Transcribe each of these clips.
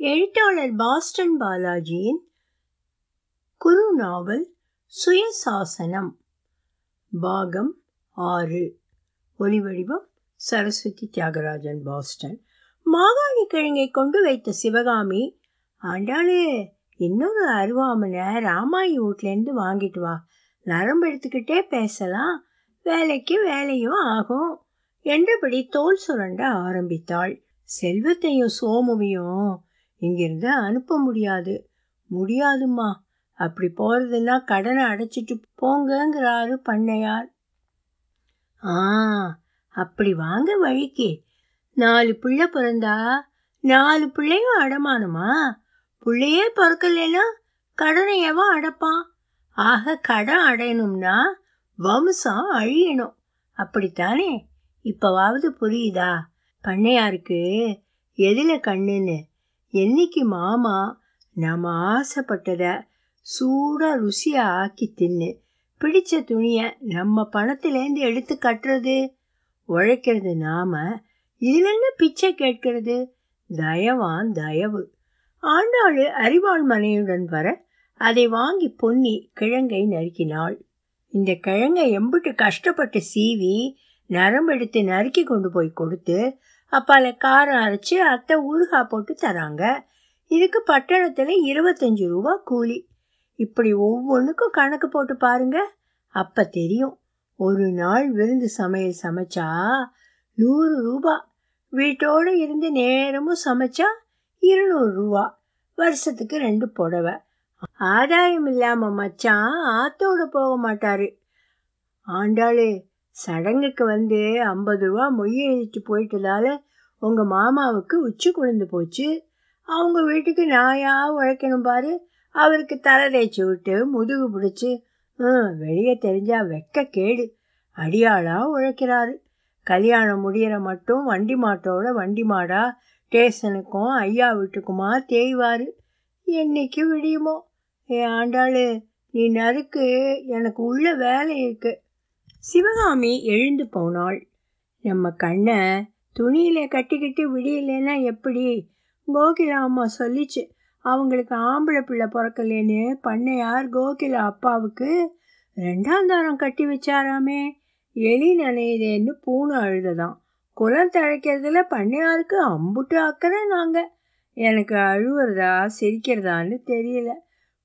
எழுத்தாளர் பாஸ்டன் பாலாஜியின் குறு நாவல் சுயசாசனம் பாகம் ஆறு. ஒலிவடிவம் சரஸ்வதி தியாகராஜன் பாஸ்டன். மாகாணி கிழங்கை கொண்டு வைத்த சிவகாமி ஆண்டாளே இன்னொரு அருவாமனை ராமாயி வீட்லேருந்து வாங்கிட்டு வா. நரம்பு எடுத்துக்கிட்டே பேசலாம். வேலைக்கு வேலையும் ஆகும் என்றபடி தோல் சுரண்ட ஆரம்பித்தாள். செல்வத்தையும் சோமுவையும் இங்கிருந்து அனுப்ப முடியாது. முடியாதும்மா. அப்படி போகிறதுன்னா கடனை அடைச்சிட்டு போங்கங்கிறாரு பண்ணையார். ஆ அப்படி வாங்க வழிக்கு. நாலு பிள்ளை பிறந்தா நாலு பிள்ளையும் அடமானமா? பிள்ளையே பிறக்கலைன்னா கடனை எவன் அடைப்பான்? ஆக கடன் அடையணும்னா வம்சம் அழியணும். அப்படித்தானே? இப்பவாவது புரியுதா? பண்ணையாருக்கு எதில் கண்ணுன்னு என்னைக்கு மாமா நம்ம ஆசைப்பட்டதை சூடாக ருசியாக ஆக்கி தின்னு பிடிச்ச துணியை நம்ம பணத்திலேருந்து எடுத்து கட்டுறது? உழைக்கிறது நாம இதில் என்ன பிச்சை கேட்கிறது? தயவான் தயவு. ஆண்டாள் அறிவாள் மனையுடன் வர அதை வாங்கி பொன்னி கிழங்கை நறுக்கினாள். இந்த கிழங்கை எம்பிட்டு கஷ்டப்பட்டு சீவி நரம்பெடுத்து நறுக்கி கொண்டு போய் கொடுத்து அப்பால காரம் அரைச்சி அத்தை ஊறுகா போட்டு தராங்க. இதுக்கு பட்டணத்தில் இருபத்தஞ்சு ரூபா கூலி. இப்படி ஒவ்வொன்றுக்கும் கணக்கு போட்டு பாருங்க. அப்போ தெரியும். ஒரு நாள் விருந்து சமையல் சமைச்சா நூறு ரூபா. வீட்டோடு இருந்து நேரமும் சமைச்சா இருநூறு ரூபா. வருஷத்துக்கு ரெண்டு புடவை. ஆதாயம் இல்லாமல் மச்சான் ஆத்தோடு போக மாட்டாரு. ஆண்டாளே சடங்குக்கு வந்து ஐம்பது ரூபா மொய் எழுதிட்டு போயிட்டதால உங்கள் மாமாவுக்கு உச்சி குழந்து போச்சு. அவங்க வீட்டுக்கு நாயா உழைக்கணும் பாரு. அவருக்கு தலை தேய்ச்சி விட்டு முதுகு பிடிச்சி வெளியே தெரிஞ்சா வெக்க கேடு. அடியாளா உழைக்கிறாரு. கல்யாணம் முடியிற மட்டும் வண்டி மாட்டோட வண்டி மாடா. ஸ்டேஷனுக்கும் ஐயா வீட்டுக்குமா தேய்வார். என்னைக்கு விடியுமோ? ஏ ஆண்டாளு நீ நறுக்கு. எனக்கு உள்ள வேலை இருக்குது சிவகாமி எழுந்து போனாள். நம்ம கண்ணை துணியில கட்டிக்கிட்டு விடியலன்னா எப்படி? கோகிலா அம்மா சொல்லிச்சு அவங்களுக்கு ஆம்பளை பிள்ளை பிறக்கலேன்னு பண்ணையார் கோகிலா அப்பாவுக்கு? ரெண்டாம் தாரம் கட்டி வச்சாராமே. எலி நனையுதேன்னு பூனை அழுததான் குளம் தழைக்கிறதுல பண்ணையாருக்கு அம்புட்டு அக்கறை நாங்கள் எனக்கு அழுவுறதா சிரிக்கிறதான்னு தெரியல.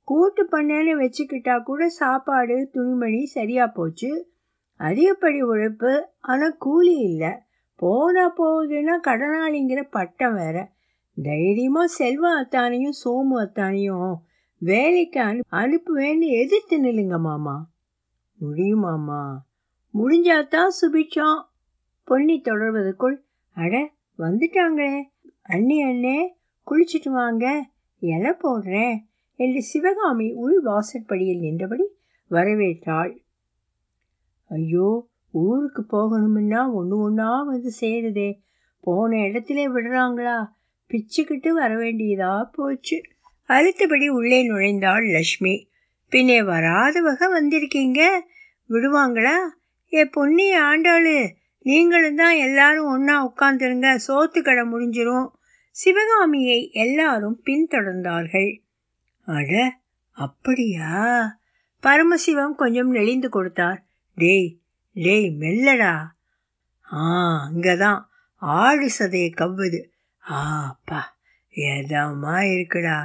கூட்டு பண்ணேன்னு வச்சுக்கிட்டா கூட சாப்பாடு துணிமணி சரியா போச்சு. அதிகப்படி உழைப்பு ஆனால் கூலி இல்லை. போனா போகுதுன்னா கடனாளிங்கிற பட்டம் வேற. தைரியமாக செல்வ அத்தானையும் சோமு அத்தானையும் வேலைக்கு அனு அனுப்புவேன்னு எதிர்த்து நில்லுங்க மாமா. முடியுமாமா முடிஞ்சாதான் சுபிச்சோம் பொன்னி தொடர்வதற்குள் அட வந்துட்டாங்களே. அண்ணி அண்ணே குளிச்சுட்டு வாங்க. இலை போடுறேன் என்று சிவகாமி உள் வாசற்படியில் நின்றபடி வரவேற்றாள். ஐயோ ஊருக்கு போகணும்னா ஒன்று ஒன்றா வந்து சேருதே. போன இடத்துல விடுறாங்களா? பிச்சுக்கிட்டு வர வேண்டியதா போச்சு. அழுத்தபடி உள்ளே நுழைந்தாள் லக்ஷ்மி. பின்னே வராத வகை வந்திருக்கீங்க? விடுவாங்களா? ஏ பொன்னி ஆண்டாளு நீங்களும் தான் எல்லாரும் ஒன்றா உட்காந்துருங்க சோத்துக்கடை கடை முடிஞ்சிரும். சிவகாமியை எல்லாரும் பின்தொடர்ந்தார்கள். அட அப்படியா? பரமசிவம் கொஞ்சம் நெளிந்து கொடுத்தார். டேய் டேய் மெல்லடா. ஆ அங்கதான் ஆடு சதையை கவ்வுது. ஆப்பா எதமா இருக்குடா.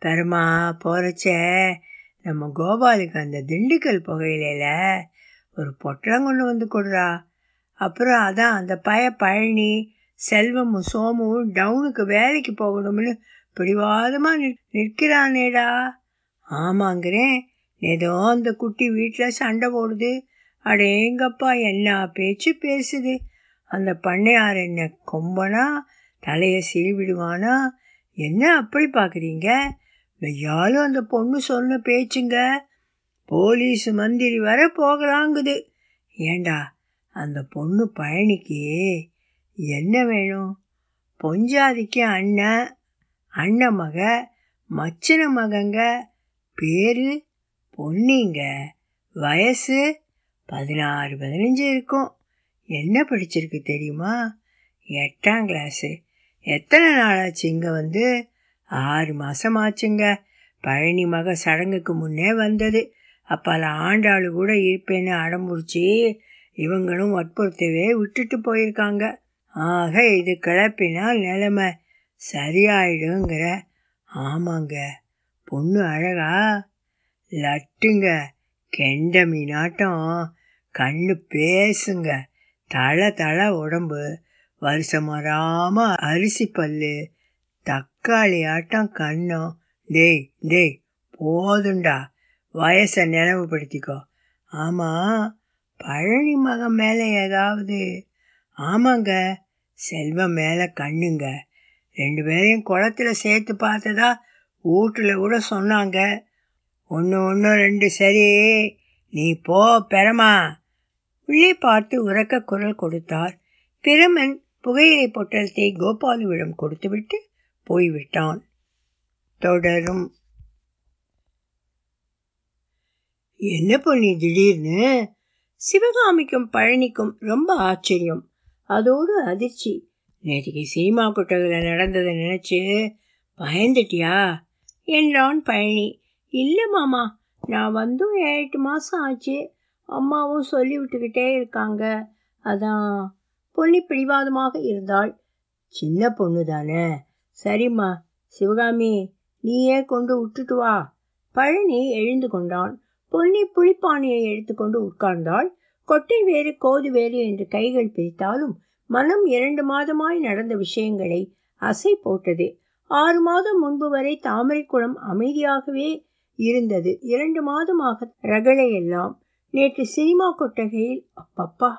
பெருமா போறச்சே. நம்ம கோபாலுக்கு அந்த திண்டுக்கல் புகையில ஒரு பொட்டலம் கொண்டு வந்து கொடுறா. அப்புறம் அதான் அந்த பய பழனி செல்வமும் சோமும் டவுனுக்கு வேலைக்கு போகணும்னு பிடிவாதமாக நிற் நிற்கிறானேடா. ஆமாங்கிறேன். ஏதோ அந்த குட்டி வீட்டில் சண்டை போடுது. அடேங்கப்பா என்ன பேச்சு பேசுது? அந்த பண்ணையார் என்ன கொம்பனா? தலையை சீவிடுவானா? என்ன அப்படி பார்க்குறீங்க? வெய்யாலும் அந்த பொண்ணு சொன்ன பேச்சுங்க. போலீஸ் மந்திரி வர போகலாங்குது. ஏண்டா அந்த பொண்ணு பழனிக்கு என்ன வேணும்? பொஞ்சாதிக்கு அண்ணன் அண்ணன் மக மச்சின மகங்க பேரு பொன்னிங்க வயசு பதினாறு பதினஞ்சு இருக்கும். என்ன படிச்சிருக்கு தெரியுமா? எட்டாம் கிளாஸு எத்தனை நாளாச்சு இங்கே வந்து? ஆறு மாதம் ஆச்சுங்க. பழனி மக சடங்குக்கு முன்னே வந்தது. அப்பால ஆண்டாளு கூட இருப்பேன்னு அடம்புடிச்சு இவங்களும் வற்புறுத்தவே விட்டுட்டு போயிருக்காங்க. ஆக இது கிளப்பினால் நிலைமை சரியாயிடுங்கிற. ஆமாங்க. பொண்ணு அழகா. லட்டுங்க. கெண்ட மீனாட்டம் கண்ணு பேசுங்க. தள தள உடம்பு. வருஷம் வராம அரிசி பல்லு. தக்காளி ஆட்டம் கண்ணும். டேய் டேய் போதுண்டா. வயசை நினைவுபடுத்திக்கோ. ஆமாம் பழனி மகன் மேலே ஏதாவது. ஆமாங்க செல்வம் மேலே கண்ணுங்க. ரெண்டு பேரையும் குளத்துல சேர்த்து பார்த்ததா வீட்டில் கூட சொன்னாங்க. ஒன்று ஒன்று ரெண்டு சரி. நீ போ பெறமா உள்ளே பார்த்து உறக்க குரல் கொடுத்தார். பிரமன் புகையிலை பொட்டலத்தை கோபாலுவிடம் கொடுத்துவிட்டு போய்விட்டான். தொடரும். என்ன பண்ணி திடீர்னு? சிவகாமிக்கும் பழனிக்கும் ரொம்ப ஆச்சரியம். அதோடு அதிர்ச்சி. நேற்றுக்கு சினிமா கொட்டகையில் நடந்ததை நினச்சி பயந்துட்டியா? என்றான் பழனி. இல்லை மாமா நான் வந்தும் ஏழு எட்டு மாதம் ஆச்சு. அம்மாவும் சொல்லி விட்டுக்கிட்டே இருக்காங்க. அதான் பொன்னி பிடிவாதமாக இருந்தாள். சின்ன பொண்ணு தானே. சரிம்மா சிவகாமி நீயே கொண்டு விட்டுட்டு வா. பழனி எழுந்து கொண்டான். பொன்னி புளிப்பானையை எடுத்துக்கொண்டு உட்கார்ந்தாள். கொட்டை வேறு கோது வேறு என்று கைகள் பிரித்தாலும் மனம் இரண்டு மாதமாய் நடந்த விஷயங்களை அசை போட்டது. ஆறு மாதம் முன்பு வரை தாமரைக்குளம் அமைதியாகவே இருந்தது. இரண்டு மாதமாக ரகளை எல்லாம் நேற்று சினிமா கொட்டகையில் அப்பப்பா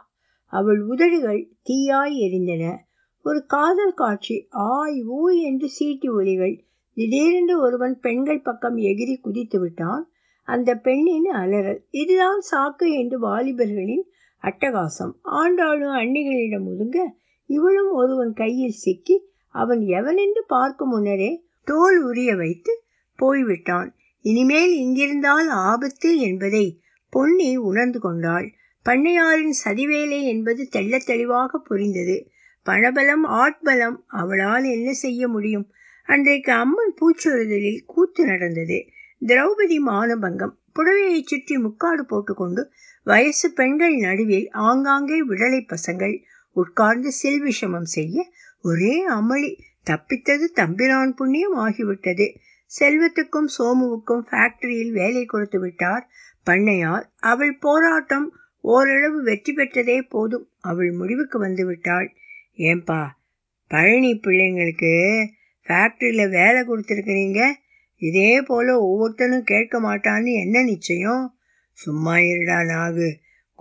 அவள் உதடுகள் தீயாய் எரிந்தன. ஒரு காதல் காட்சி ஆய் ஊய் என்று சீட்டி ஒலிகள். திடீரென்று ஒருவன் பெண்கள் பக்கம் எகிரி குதித்து விட்டான். அந்த பெண்ணின் அலறல் இதுதான் சாக்கு என்று வாலிபர்களின் அட்டகாசம். ஆண்டாளும் அன்னிகளிடம் ஒதுங்க இவளும் ஒருவன் கையில் சிக்கி அவன் எவனென்று பார்க்கும் முன்னரே தோல் உரிய வைத்து போய்விட்டான். இனிமேல் இங்கிருந்தால் ஆபத்து என்பதை பொன்னி உணர்ந்து கொண்டாள். பண்ணையாரின் சதிவேலை என்பது தெள்ள தெளிவாக புரிந்தது. பணபலம் ஆட்பலம் அவளால் என்ன செய்ய முடியும்? அன்றைக்கு அம்மன் பூச்சொருதலில் கூத்து நடந்தது. திரௌபதி மானபங்கம் புடவையை சுற்றி முக்காடு போட்டுக்கொண்டு வயசு பெண்கள் நடுவில் ஆங்காங்கே விடலை பசங்கள் உட்கார்ந்து சில்விஷமம் செய்ய ஒரே அமளி. தப்பித்தது தம்பிரான் புண்ணியம் ஆகிவிட்டது. செல்வத்துக்கும் சோமுவுக்கும் ஃபேக்டரியில் வேலை கொடுத்து விட்டார். பண்ணையார் அவள் போராட்டம் ஓரளவு வெற்றி பெற்றதே போதும். அவள் முடிவுக்கு வந்து விட்டாள் ஏன்பா பழனி பிள்ளைங்களுக்கு ஃபேக்டரியில் வேலை கொடுத்துருக்குறீங்க. இதே போல் ஒவ்வொருத்தனும் கேட்க மாட்டான்னு என்ன நிச்சயம்? சும்மா இருடா நாகு.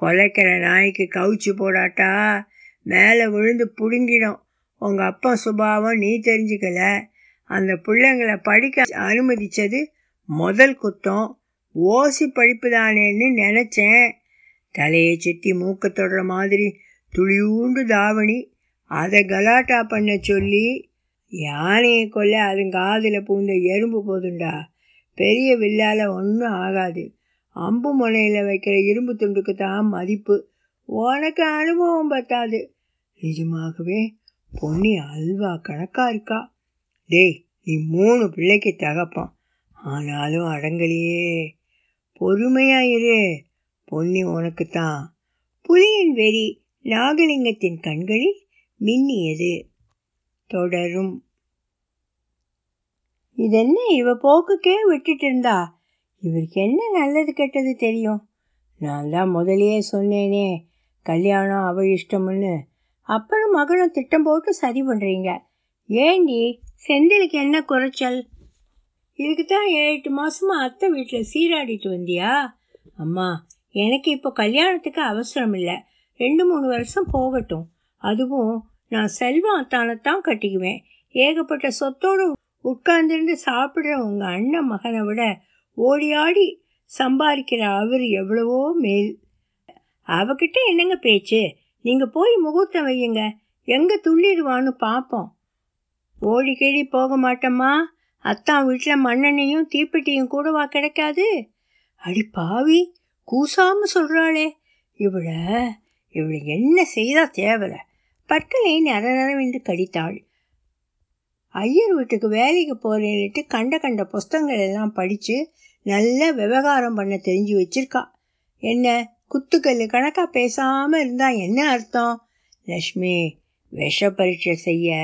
கொலைக்கிற நாய்க்கு கவுச்சு போடாட்டா? மேலே விழுந்து பிடுங்கிடும். உங்கள் அப்பா சுபாவம் நீ தெரிஞ்சுக்கல. அந்த பிள்ளைங்களை படிக்க அனுமதிச்சது முதல் குத்தம். ஓசி படிப்பு தானேன்னு நினச்சேன். தலையை சுற்றி மூக்க தொடுற மாதிரி துளியூண்டு தாவணி அதை கலாட்டா பண்ண சொல்லி யானையை கொல்ல அதுங்க காதில் பூந்த எறும்பு போதுண்டா. பெரிய வில்லால் ஒன்றும் ஆகாது. அம்பு முனையில் வைக்கிற இரும்பு துண்டுக்கு தான் மதிப்பு. உனக்கு அனுபவம் பத்தாது. நிஜமாகவே பொன்னி அல்வா கணக்கா இருக்கா? டேய் நீ மூணு பிள்ளைக்கு தகப்பான் ஆனாலும் அடங்கலையே. பொறுமையாயிரு. பொன்னி உனக்குத்தான். புலியின் வெறி நாகலிங்கத்தின் கண்களில் மின்னியது. தொடரும். இதென்ன இவ போக்குக்கே விட்டுட்டு இருந்தா இவருக்கு என்ன நல்லது கெட்டது தெரியும்? நான் தான் முதலியே சொன்னேனே. கல்யாணம் அவ இஷ்டம்னு. அப்புறம் மகனும் திட்டம் போட்டு சரி பண்ணுறீங்க ஏண்டி? செந்திலுக்கு என்ன குறைச்சல்? இதுக்கு தான் ஏழு எட்டு மாதமாக அத்தை வீட்டில் சீராடிட்டு வந்தியா? அம்மா எனக்கு இப்போ கல்யாணத்துக்கு அவசரம் இல்லை. ரெண்டு மூணு வருஷம் போகட்டும். அதுவும் நான் செல்வம் அத்தானத்தான் கட்டிக்குவேன். ஏகப்பட்ட சொத்தோடு உட்கார்ந்துருந்து சாப்பிட்ற உங்கள் அண்ணன் மகனை விட ஓடி ஆடி சம்பாதிக்கிற அவர் எவ்வளவோ மேல். அவகிட்ட என்னங்க பேச்சு? நீங்கள் போய் முகூர்த்தம் வையுங்க. எங்கே துள்ளிடுவான்னு பார்ப்போம் ஓடி கேடி போக மாட்டோமா அத்தான் வீட்டில் மண்ணெண்ணையும் தீப்பெட்டியும் கூடவா கிடைக்காது? அடி பாவி கூசாம சொல்கிறாளே இவளை இவளை என்ன செய்தா தேவலை. பற்களை நர நரவென்று கடித்தாள். ஐயர் வீட்டுக்கு வேலைக்கு போறேன்னுட்டு கண்ட கண்ட புஸ்தகங்கள் எல்லாம் படித்து நல்ல விவகாரம் பண்ண தெரிஞ்சு வச்சிருக்கா. என்ன குத்துக்கல்லு கணக்காக பேசாமல் இருந்தா என்ன அர்த்தம்? லக்ஷ்மி விஷ பரீட்சை செய்ய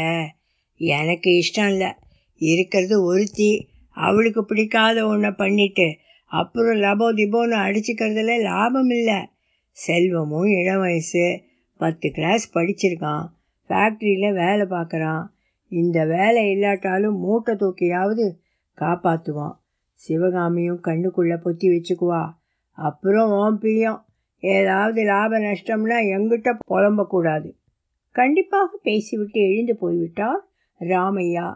எனக்கு இஷ்டம் இல்லை. இருக்கிறது ஒருத்தி அவளுக்கு பிடிக்காத ஒன்றை பண்ணிட்டு அப்புறம் லபோ திபோன்னு அடிச்சுக்கிறதுல லாபம் இல்லை. செல்வமும் இளம் வயசு பத்து கிளாஸ் படிச்சிருக்கான் ஃபேக்ட்ரியில் வேலை பார்க்குறான். இந்த வேலை இல்லாட்டாலும் மூட்டை தூக்கியாவது காப்பாற்றுவான் சிவகாமியும் கண்ணுக்குள்ளே பொத்தி வச்சுக்குவா. அப்புறம் ஓம் பிரியம் ஏதாவது லாப நஷ்டம்னா எங்கிட்ட புலம்பக்கூடாது. கண்டிப்பாக பேசிவிட்டு எழுந்து போய்விட்டார் ராமையா.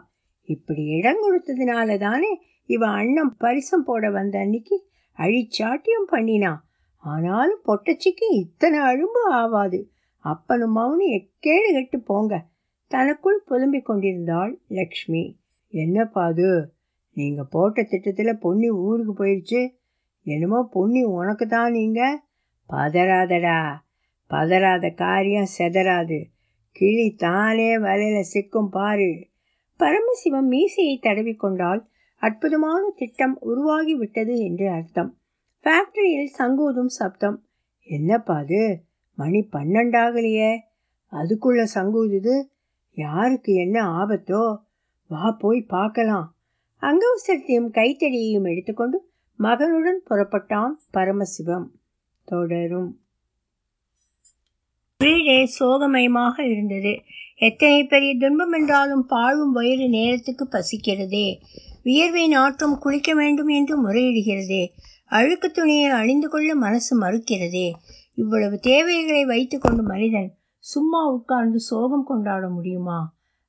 இப்படி இடம் கொடுத்ததுனால தானே இவ அண்ணன் பரிசம் போட வந்த அன்னைக்கு அழிச்சாட்டியம் பண்ணினான் ஆனாலும் பொட்டச்சிக்கு இத்தனை அழும்பு ஆவாது. அப்பனும் மௌனும் எக்கேடு கெட்டு போங்க. தனக்குள் புலம்பிக் கொண்டிருந்தாள் லக்ஷ்மி. என்னப்பா அது? நீங்கள் போட்ட திட்டத்தில் பொன்னி ஊருக்கு போயிடுச்சு என்னமோ பொன்னி உனக்கு தான் நீங்கள் பதறாதடா. பதறாத காரியம் செதறாது. கிளி தானே வலையில் சிக்கும் பாரு. பரமசிவம் மீசையை தடவி கொண்டால் அற்புதமான திட்டம் உருவாகி விட்டது என்று அர்த்தம். ஃபேக்டரியில் சங்கூதும் சப்தம் என்னப்பா அது? மணி பன்னெண்டாகலையே. அதுக்குள்ள சங்கூதுது? யாருக்கு என்ன ஆபத்தோ? வா போய் பார்க்கலாம். அங்கவசரத்தையும் கைத்தடியையும் எடுத்துக்கொண்டு மகனுடன் புறப்பட்டான் பரமசிவம். தொடரும். வீடே சோகமயமாக இருந்தது. எத்தனை பெரிய துன்பம் என்றாலும் பாழும் வயிறு நேரத்துக்கு பசிக்கிறதே. வியர்வை நாற்றம் குளிக்க வேண்டும் என்று முறையிடுகிறதே. அழுக்கு துணியை அணிந்து கொள்ள மனசு மறுக்கிறதே. இவ்வளவு தேவைகளை வைத்துக்கொண்டு மனிதன் சும்மா உட்கார்ந்து சோகம் கொண்டாட முடியுமா?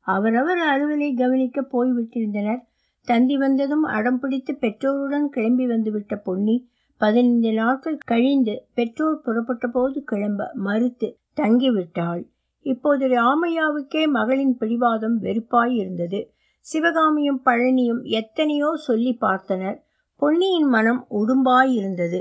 அவரவர் அலுவலை கவனிக்க போய்விட்டிருந்தனர். தந்தி வந்ததும் அடம் பிடித்து பெற்றோருடன் கிளம்பி வந்துவிட்ட பொன்னி பதினைந்து நாட்கள் கழிந்து பெற்றோர் புறப்பட்ட போது கிளம்ப மறுத்து தங்கிவிட்டாள். இப்போது ராமையாவுக்கே மகளின் பிடிவாதம் வெறுப்பாய் இருந்தது சிவகாமியும் பழனியும் எத்தனையோ சொல்லி பார்த்தனர். பொன்னியின் மனம் உடும்பாய் இருந்தது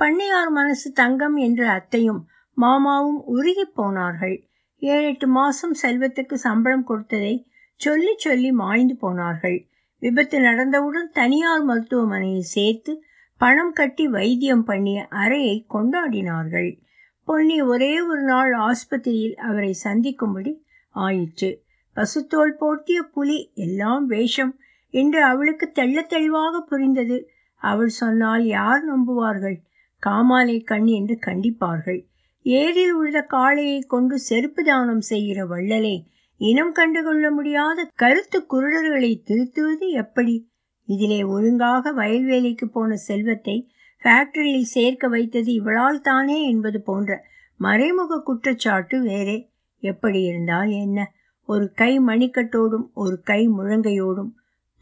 பண்ணையார் மனசு தங்கம் என்ற அத்தையும் மாமாவும் உருகி போனார்கள். ஏழு எட்டு மாசம் செல்வத்துக்கு சம்பளம் கொடுத்ததை சொல்லி சொல்லி மாய்ந்து போனார்கள். விபத்து நடந்தவுடன் தனியார் மருத்துவமனையில் சேர்த்து பணம் கட்டி வைத்தியம் பண்ணிய அறையை கொண்டாடினார்கள். பொன்னி ஒரே ஒரு நாள் ஆஸ்பத்திரியில் அவரை சந்திக்கும்படி ஆயிற்று. பசுத்தோல் போர்த்திய புலி எல்லாம் வேஷம். என்று அவளுக்கு தெள்ள தெளிவாக புரிந்தது. அவள் சொன்னால் யார் நம்புவார்கள்? காமாலை கண் என்று கண்டிப்பார்கள். ஏரில் உள்ள காளையை கொண்டு செருப்பு தானம் செய்கிற வள்ளலை இனம் கண்டுகொள்ள முடியாத கருத்து குருடர்களை திருத்துவது எப்படி? இதிலே ஒழுங்காக வயல்வேலைக்கு போன செல்வத்தை ஃபேக்டரியில் சேர்க்க வைத்தது இவளால் தானே என்பது போன்ற மறைமுக குற்றச்சாட்டு வேறே. எப்படி இருந்தால் என்ன? ஒரு கை மணிக்கட்டோடும் ஒரு கை முழங்கையோடும்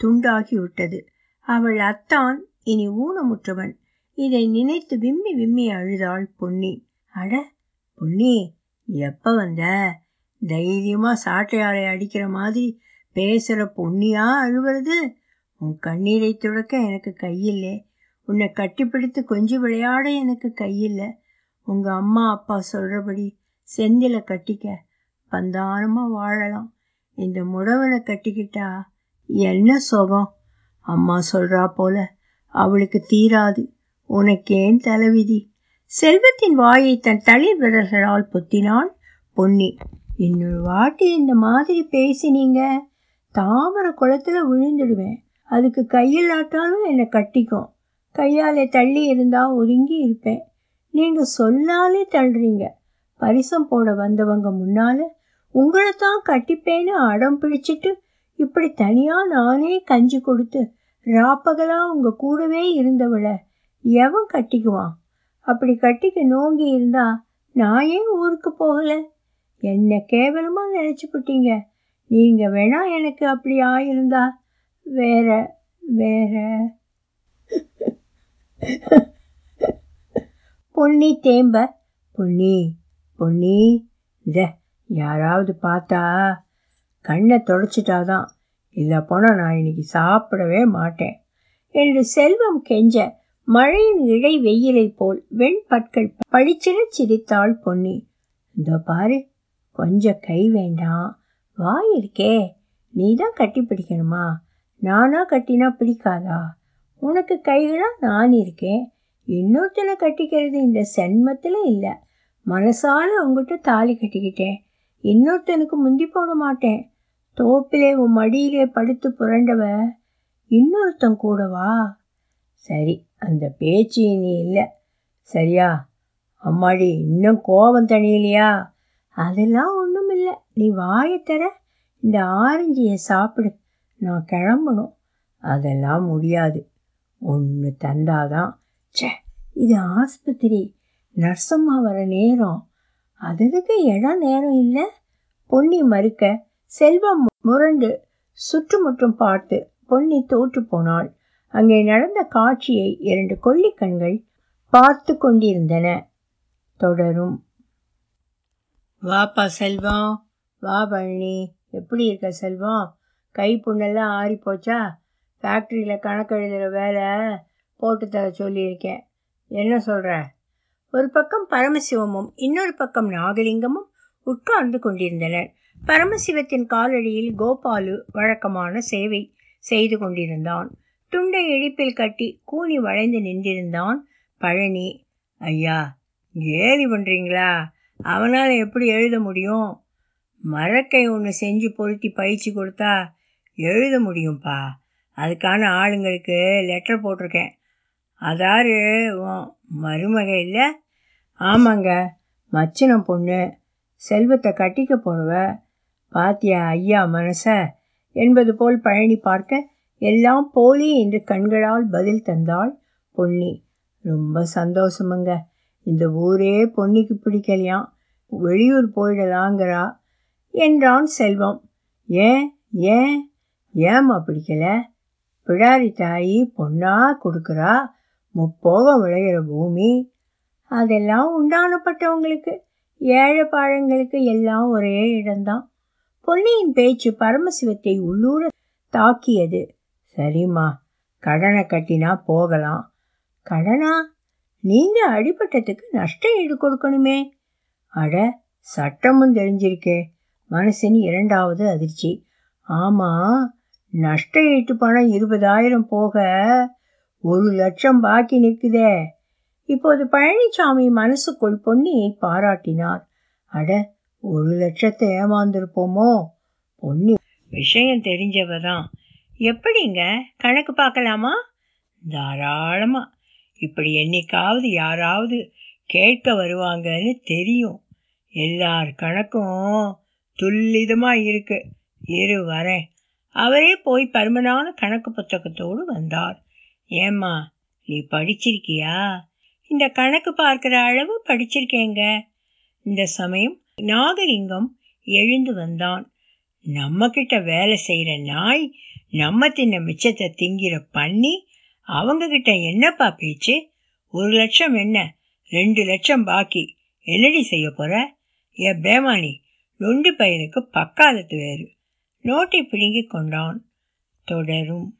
துண்டாகிவிட்டது அவள் அத்தான் இனி ஊனமுற்றவன். இதை நினைத்து விம்மி விம்மி அழுதாள் பொன்னி. அட பொன்னி எப்ப வந்த? தைரியமா சாட்டையாரை அடிக்கிற மாதிரி பேசுற பொன்னியா அழுவுறது? உன் கண்ணீரை துடக்க எனக்கு கையில்லை. உன்னை கட்டிப்பிடித்து கொஞ்சி விளையாட எனக்கு கையில்லை. உங்கள் அம்மா அப்பா சொல்கிறபடி செந்தில கட்டிக்க பந்தாரமாக வாழலாம். இந்த முடவனை கட்டிக்கிட்டா என்ன சுகம்? அம்மா சொல்கிறா போல அவளுக்கு தீராது. உனக்கேன் தலைவிதி. செல்வத்தின் வாயை தன் தளிர் விரல்களால் பொத்தினான் பொன்னி. இன்னொரு வாட்டி இந்த மாதிரி பேசினீங்க தாமரை குளத்தில் விழுந்துடுவேன். அதுக்கு கையில்லாட்டாலும் என்னை கட்டிக்கும். கையாலே தள்ளி இருந்தால் ஒதுங்கி இருப்பேன். நீங்கள் சொல்லாலே தள்ளுறீங்க. பரிசம் போட வந்தவங்க முன்னால் உங்களை தான் கட்டிப்பேன்னு அடம் பிடிச்சிட்டு இப்படி தனியாக நானே கஞ்சி கொடுத்து ராப்பகலாக உங்கள் கூடவே இருந்தவளை எவன் கட்டிக்குவான்? அப்படி கட்டிக்க நோங்கி இருந்தா நான் ஏன் ஊருக்கு போகல? என்ன கேவலமாக நினைச்சுக்கிட்டீங்க. நீங்கள் வேணா எனக்கு அப்படி ஆயிருந்தா வேற வேற. பொன்னி தேம்ப பொன்னி பொன்னி. இத யாராவது பார்த்தா கண்ணை தொடச்சிட்டாதான். இல்லை போனால் நான் இன்னைக்கு சாப்பிடவே மாட்டேன். என்று செல்வம் கெஞ்ச மழையின் இழை வெயிலை போல் வெண்பற்கள் பளிச்சிட சிரித்தாள் பொன்னி. இதோ பாரு கொஞ்சம் கை வேண்டாம். வாய் இருக்கே நீ தான் கட்டி பிடிக்கணுமா? நானா கட்டினா பிடிக்காதா? உனக்கு கைகளாக நான் இருக்கேன். இன்னொருத்தனை கட்டிக்கிறது இந்த சென்மத்தில் இல்லை. மனசால உங்ககிட்ட தாலி கட்டிக்கிட்டேன். இன்னொருத்தனுக்கு முந்தி போட மாட்டேன். தோப்பிலே உன் மடியிலே படுத்து புரண்டவ இன்னொருத்தன் கூடவா? சரி அந்த பேச்சு நீ இல்லை. சரியா? அம்மாடி இன்னும் கோபம் தனியிலையா அதெல்லாம் ஒன்றும் இல்லை நீ வாயை தர இந்த ஆரஞ்சியை சாப்பிடு. நான் கிளம்பணும். அதெல்லாம் முடியாது. ஒன்று தந்தாதான். ச்சே இது ஆஸ்பத்திரி. நர்சம்மா வர நேரம். அதுக்கு இடம் நேரம் இல்லை? பொன்னி மறுக்க செல்வம் முரண்டு சுற்றுமுற்றும் பார்த்து பொன்னி தோற்று போனாள். அங்கே நடந்த காட்சியை இரண்டு கொள்ளிக்கண்கள் பார்த்து கொண்டிருந்தன. தொடரும். வாப்பா செல்வம். வா பழனி. எப்படி இருக்க செல்வம்? கை புண்ணெல்லாம் ஆறி போச்சா? ஃபேக்ட்ரியில் கணக்கு எழுதுகிற வேலை போட்டு தர சொல்லியிருக்கேன். என்ன சொல்கிற ஒரு பக்கம் பரமசிவமும் இன்னொரு பக்கம் நாகலிங்கமும் உட்கார்ந்து கொண்டிருந்தனர். பரமசிவத்தின் காலடியில் கோபாலு வழக்கமான சேவை செய்து கொண்டிருந்தான். துண்டை இழிப்பில் கட்டி கூனி வளைந்து நின்றிருந்தான் பழனி. ஐயா கேலி பண்ணுறீங்களா அவனால் எப்படி எழுத முடியும்? மரக்கை ஒன்று செஞ்சு பொருத்தி பயிற்சி கொடுத்தா எழுத முடியும்ப்பா அதுக்கான ஆளுங்களுக்கு லெட்டர் போட்டிருக்கேன். அதாரு மருமக இல்லை? ஆமாங்க மச்சினம் பொண்ணு. செல்வத்தை கட்டிக்க போறவ பாத்தியா ஐயா மனச? என்பது போல் பழனி பார்க்க எல்லாம் போலி என்று கண்களால் பதில் தந்தாள் பொன்னி. ரொம்ப சந்தோஷமுங்க. இந்த ஊரே பொன்னிக்கு பிடிக்கலையாம் வெளியூர் போயிடலாங்கிறா. என்றான் செல்வம். ஏன் ஏன்? ஏம்மா பிடிக்கல? பிடாரி தாயி பொண்ணா கொடுக்குறா? முப்போகம் விளையிற பூமி. அதெல்லாம் உண்டானப்பட்டவங்களுக்கு ஏழை பாழங்களுக்கு எல்லாம் ஒரே இடம்தான். பொன்னியின் பேச்சு பரமசிவத்தை உள்ளூர தாக்கியது. சரிம்மா கடனை கட்டினா போகலாம். கடனா? நீங்க அடிபட்டதுக்கு நஷ்ட ஈடு கொடுக்கணுமே. அட சட்டமும் தெரிஞ்சிருக்கே. மனசின் இரண்டாவது அதிர்ச்சி. ஆமாம் நஷ்ட ஈட்டு பணம் இருபதாயிரம் போக ஒரு லட்சம் பாக்கி நிற்குதே இப்போது பழனிசாமி மனசுக்குள் பொன்னியை பாராட்டினார். அட ஒரு லட்சத்தை ஏமாந்துருப்போமோ? பொன்னி விஷயம் தெரிஞ்சவ தான் எப்படிங்க? கணக்கு பார்க்கலாமா? தாராளமா. இப்படி என்னைக்காவது யாராவது கேட்க வருவாங்கன்னு தெரியும். எல்லார் கணக்கும் துல்லிதமாக இருக்கு. இரு வரேன். அவரே போய் பருமனான கணக்கு புத்தகத்தோடு வந்தார். ஏம்மா நீ படிச்சிருக்கியா? இந்த கணக்கு பார்க்குற அளவு படிச்சிருக்கேங்க. இந்த சமயம் நாகலிங்கம் எழுந்து வந்தான். நம்ம கிட்ட வேலை செய்கிற நாய் நம்ம தின்ன மிச்சத்தை திங்கிற பண்ணி அவங்க கிட்ட என்னப்பா பேச்சு? ஒரு லட்சம் என்ன? ரெண்டு லட்சம் பாக்கி. என்னடி செய்ய போற? ஏ பேமானி நொண்டு பையனுக்கு பக்காலத்து வேறு. நோட்டை பிடுங்கி கொண்டான். தொடரும்.